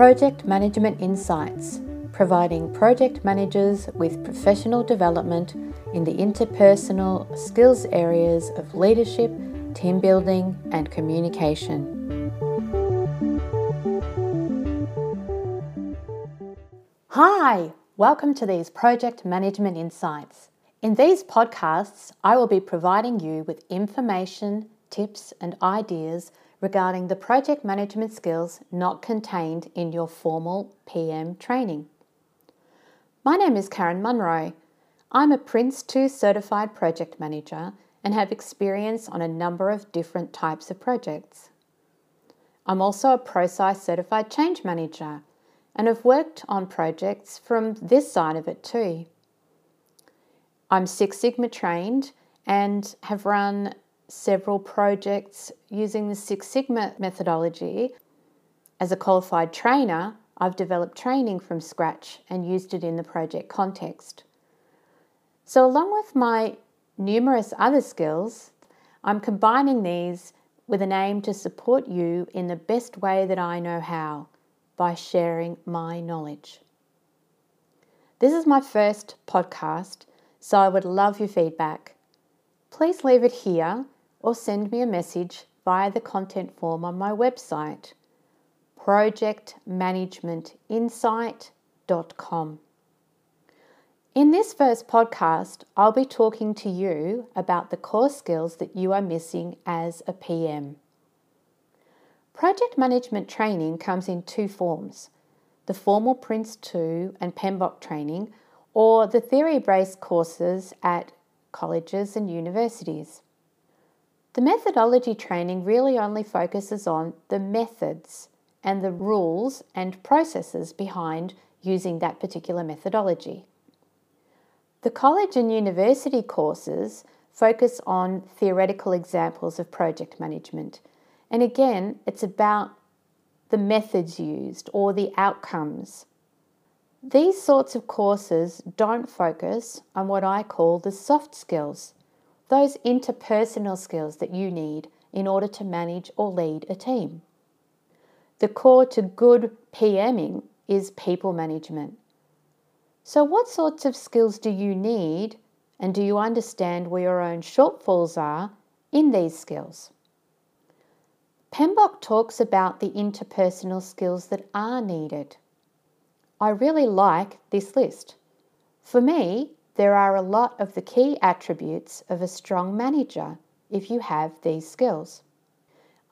Project Management Insights, providing project managers with professional development in the interpersonal skills areas of leadership, team building, and communication. Hi, welcome to these Project Management Insights. In these podcasts, I will be providing you with information, tips, and ideas regarding the project management skills not contained in your formal PM training. My name is Karen Munro. I'm a Prince 2 certified project manager and have experience on a number of different types of projects. I'm also a ProSci certified change manager and have worked on projects from this side of it too. I'm Six Sigma trained and have run several projects using the Six Sigma methodology. As a qualified trainer, I've developed training from scratch and used it in the project context. So, along with my numerous other skills, I'm combining these with an aim to support you in the best way that I know how by sharing my knowledge. This is my first podcast, so I would love your feedback. Please leave it here or send me a message via the content form on my website, projectmanagementinsight.com. In this first podcast, I'll be talking to you about the core skills that you are missing as a PM. Project management training comes in two forms the formal Prince 2 and PMBOK training, or the theory based courses at colleges and universities. The methodology training really only focuses on the methods and the rules and processes behind using that particular methodology. The college and university courses focus on theoretical examples of project management. And again, it's about the methods used or the outcomes. These sorts of courses don't focus on what I call the soft skills, those interpersonal skills that you need in order to manage or lead a team. The core to good PMing is people management. So, what sorts of skills do you need, and do you understand where your own shortfalls are in these skills? PMBOK talks about the interpersonal skills that are needed. I really like this list. For me, there are a lot of the key attributes of a strong manager if you have these skills.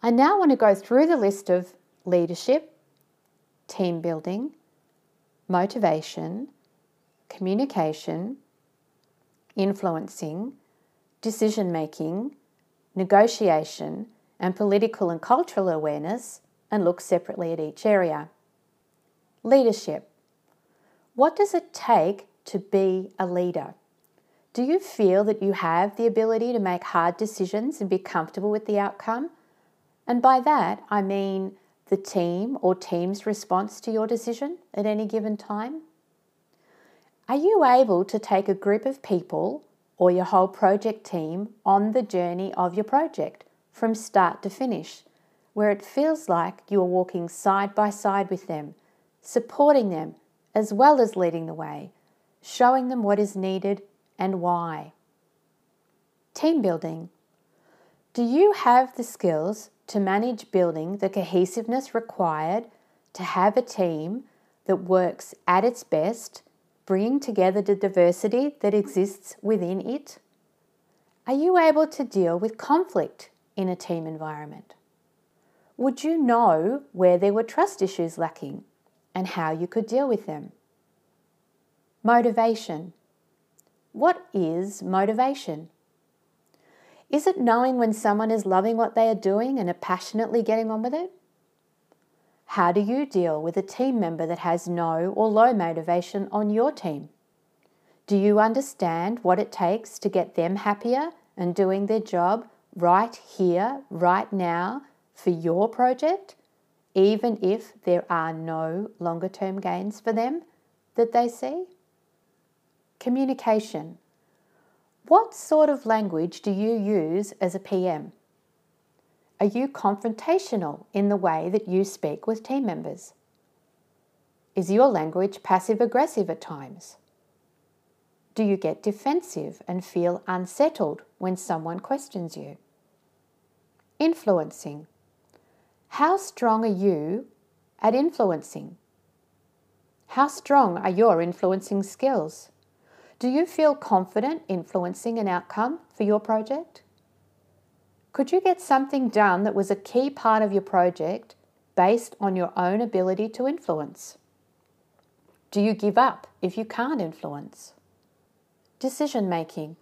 I now want to go through the list of leadership, team building, motivation, communication, influencing, decision making, negotiation, and political and cultural awareness, and look separately at each area. Leadership. What does it take to be a leader? Do you feel that you have the ability to make hard decisions and be comfortable with the outcome? And by that, I mean the team or team's response to your decision at any given time. Are you able to take a group of people or your whole project team on the journey of your project from start to finish, where it feels like you are walking side by side with them, supporting them as well as leading the way, showing them what is needed and why? Team building. Do you have the skills to manage building the cohesiveness required to have a team that works at its best? bringing together the diversity that exists within it? Are you able to deal with conflict in a team environment? Would you know where there were trust issues lacking and how you could deal with them? Motivation. What is motivation? Is it knowing when someone is loving what they are doing and are passionately getting on with it? How do you deal with a team member that has no or low motivation on your team? Do you understand what it takes to get them happier and doing their job right here, right now for your project, even if there are no longer term gains for them that they see? Communication. What sort of language do you use as a PM? Are you confrontational in the way that you speak with team members? Is your language passive aggressive at times? Do you get defensive and feel unsettled when someone questions you? Influencing. How strong are you at influencing? How strong are your influencing skills? Do you feel confident influencing an outcome for your project? Could you get something done that was a key part of your project based on your own ability to influence? Do you give up if you can't influence? Decision making.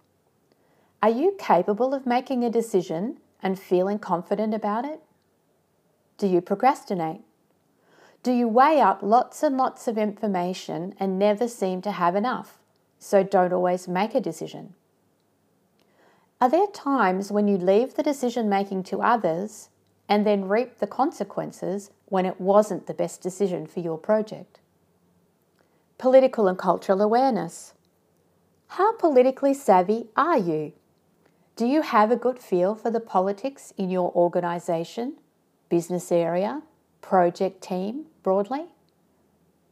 Are you capable of making a decision and feeling confident about it? Do you procrastinate? Do you weigh up lots and lots of information and never seem to have enough, so don't always make a decision? Are there times when you leave the decision making to others and then reap the consequences when it wasn't the best decision for your project? Political and cultural awareness. How politically savvy are you? Do you have a good feel for the politics in your organisation, business area, project team broadly?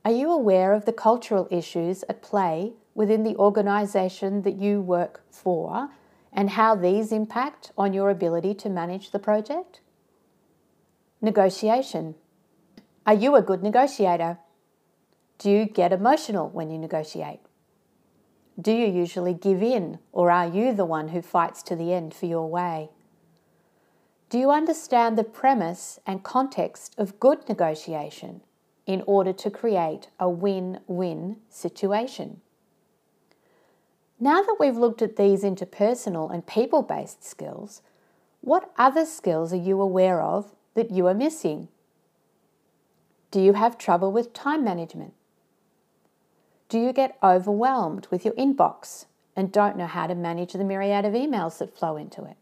Are you aware of the cultural issues at play within the organisation that you work for and how these impact on your ability to manage the project? Negotiation. Are you a good negotiator? Do you get emotional when you negotiate? Do you usually give in, or are you the one who fights to the end for your way? Do you understand the premise and context of good negotiation in order to create a win win situation? Now that we've looked at these interpersonal and people based skills, what other skills are you aware of that you are missing? Do you have trouble with time management? Do you get overwhelmed with your inbox and don't know how to manage the myriad of emails that flow into it?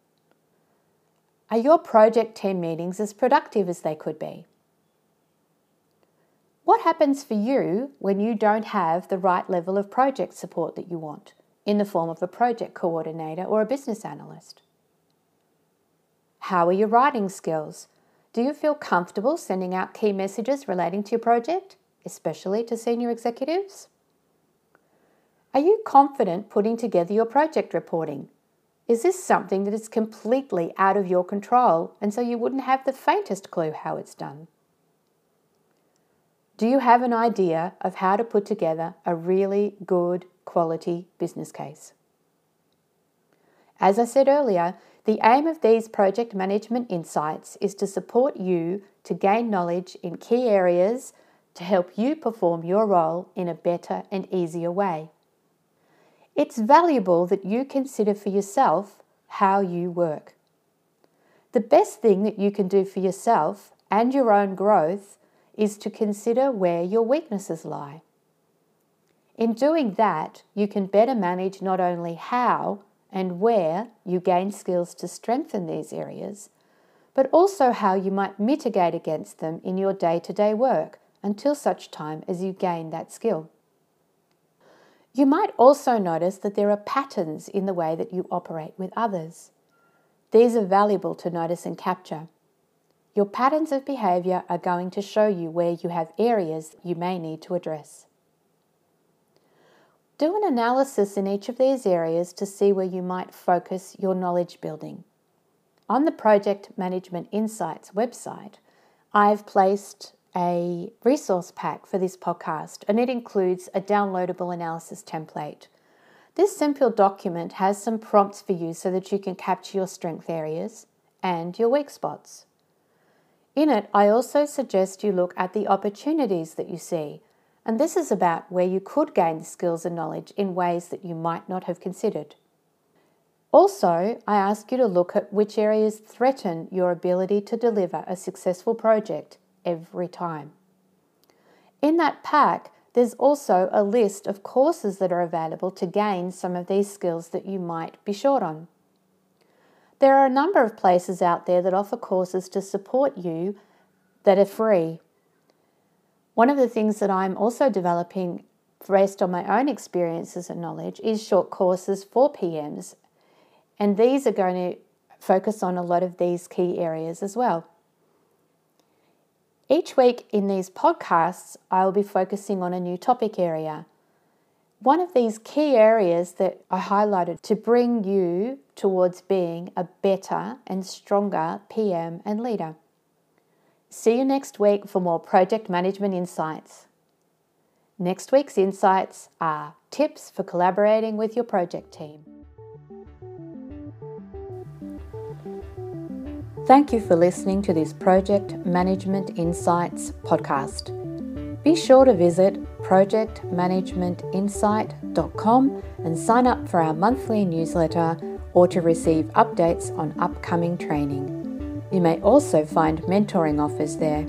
Are your project team meetings as productive as they could be? What happens for you when you don't have the right level of project support that you want in the form of a project coordinator or a business analyst? How are your writing skills? Do you feel comfortable sending out key messages relating to your project, especially to senior executives? Are you confident putting together your project reporting? Is this something that is completely out of your control and so you wouldn't have the faintest clue how it's done? Do you have an idea of how to put together a really good quality business case? As I said earlier, the aim of these project management insights is to support you to gain knowledge in key areas to help you perform your role in a better and easier way. It's valuable that you consider for yourself how you work. The best thing that you can do for yourself and your own growth is to consider where your weaknesses lie. In doing that, you can better manage not only how and where you gain skills to strengthen these areas, but also how you might mitigate against them in your day to day work until such time as you gain that skill. You might also notice that there are patterns in the way that you operate with others. These are valuable to notice and capture. Your patterns of behaviour are going to show you where you have areas you may need to address. Do an analysis in each of these areas to see where you might focus your knowledge building. On the Project Management Insights website, I've placed a resource pack for this podcast, and it includes a downloadable analysis template. This simple document has some prompts for you so that you can capture your strength areas and your weak spots. In it, I also suggest you look at the opportunities that you see, and this is about where you could gain the skills and knowledge in ways that you might not have considered. Also, I ask you to look at which areas threaten your ability to deliver a successful project every time. In that pack, there's also a list of courses that are available to gain some of these skills that you might be short on. There are a number of places out there that offer courses to support you that are free. One of the things that I'm also developing based on my own experiences and knowledge is short courses for PMs, and these are going to focus on a lot of these key areas as well. Each week in these podcasts, I will be focusing on a new topic area. One of these key areas that I highlighted to bring you towards being a better and stronger PM and leader. See you next week for more project management insights. Next week's insights are tips for collaborating with your project team. Thank you for listening to this Project Management Insights podcast. Be sure to visit projectmanagementinsight.com and sign up for our monthly newsletter or to receive updates on upcoming training. You may also find mentoring offers there.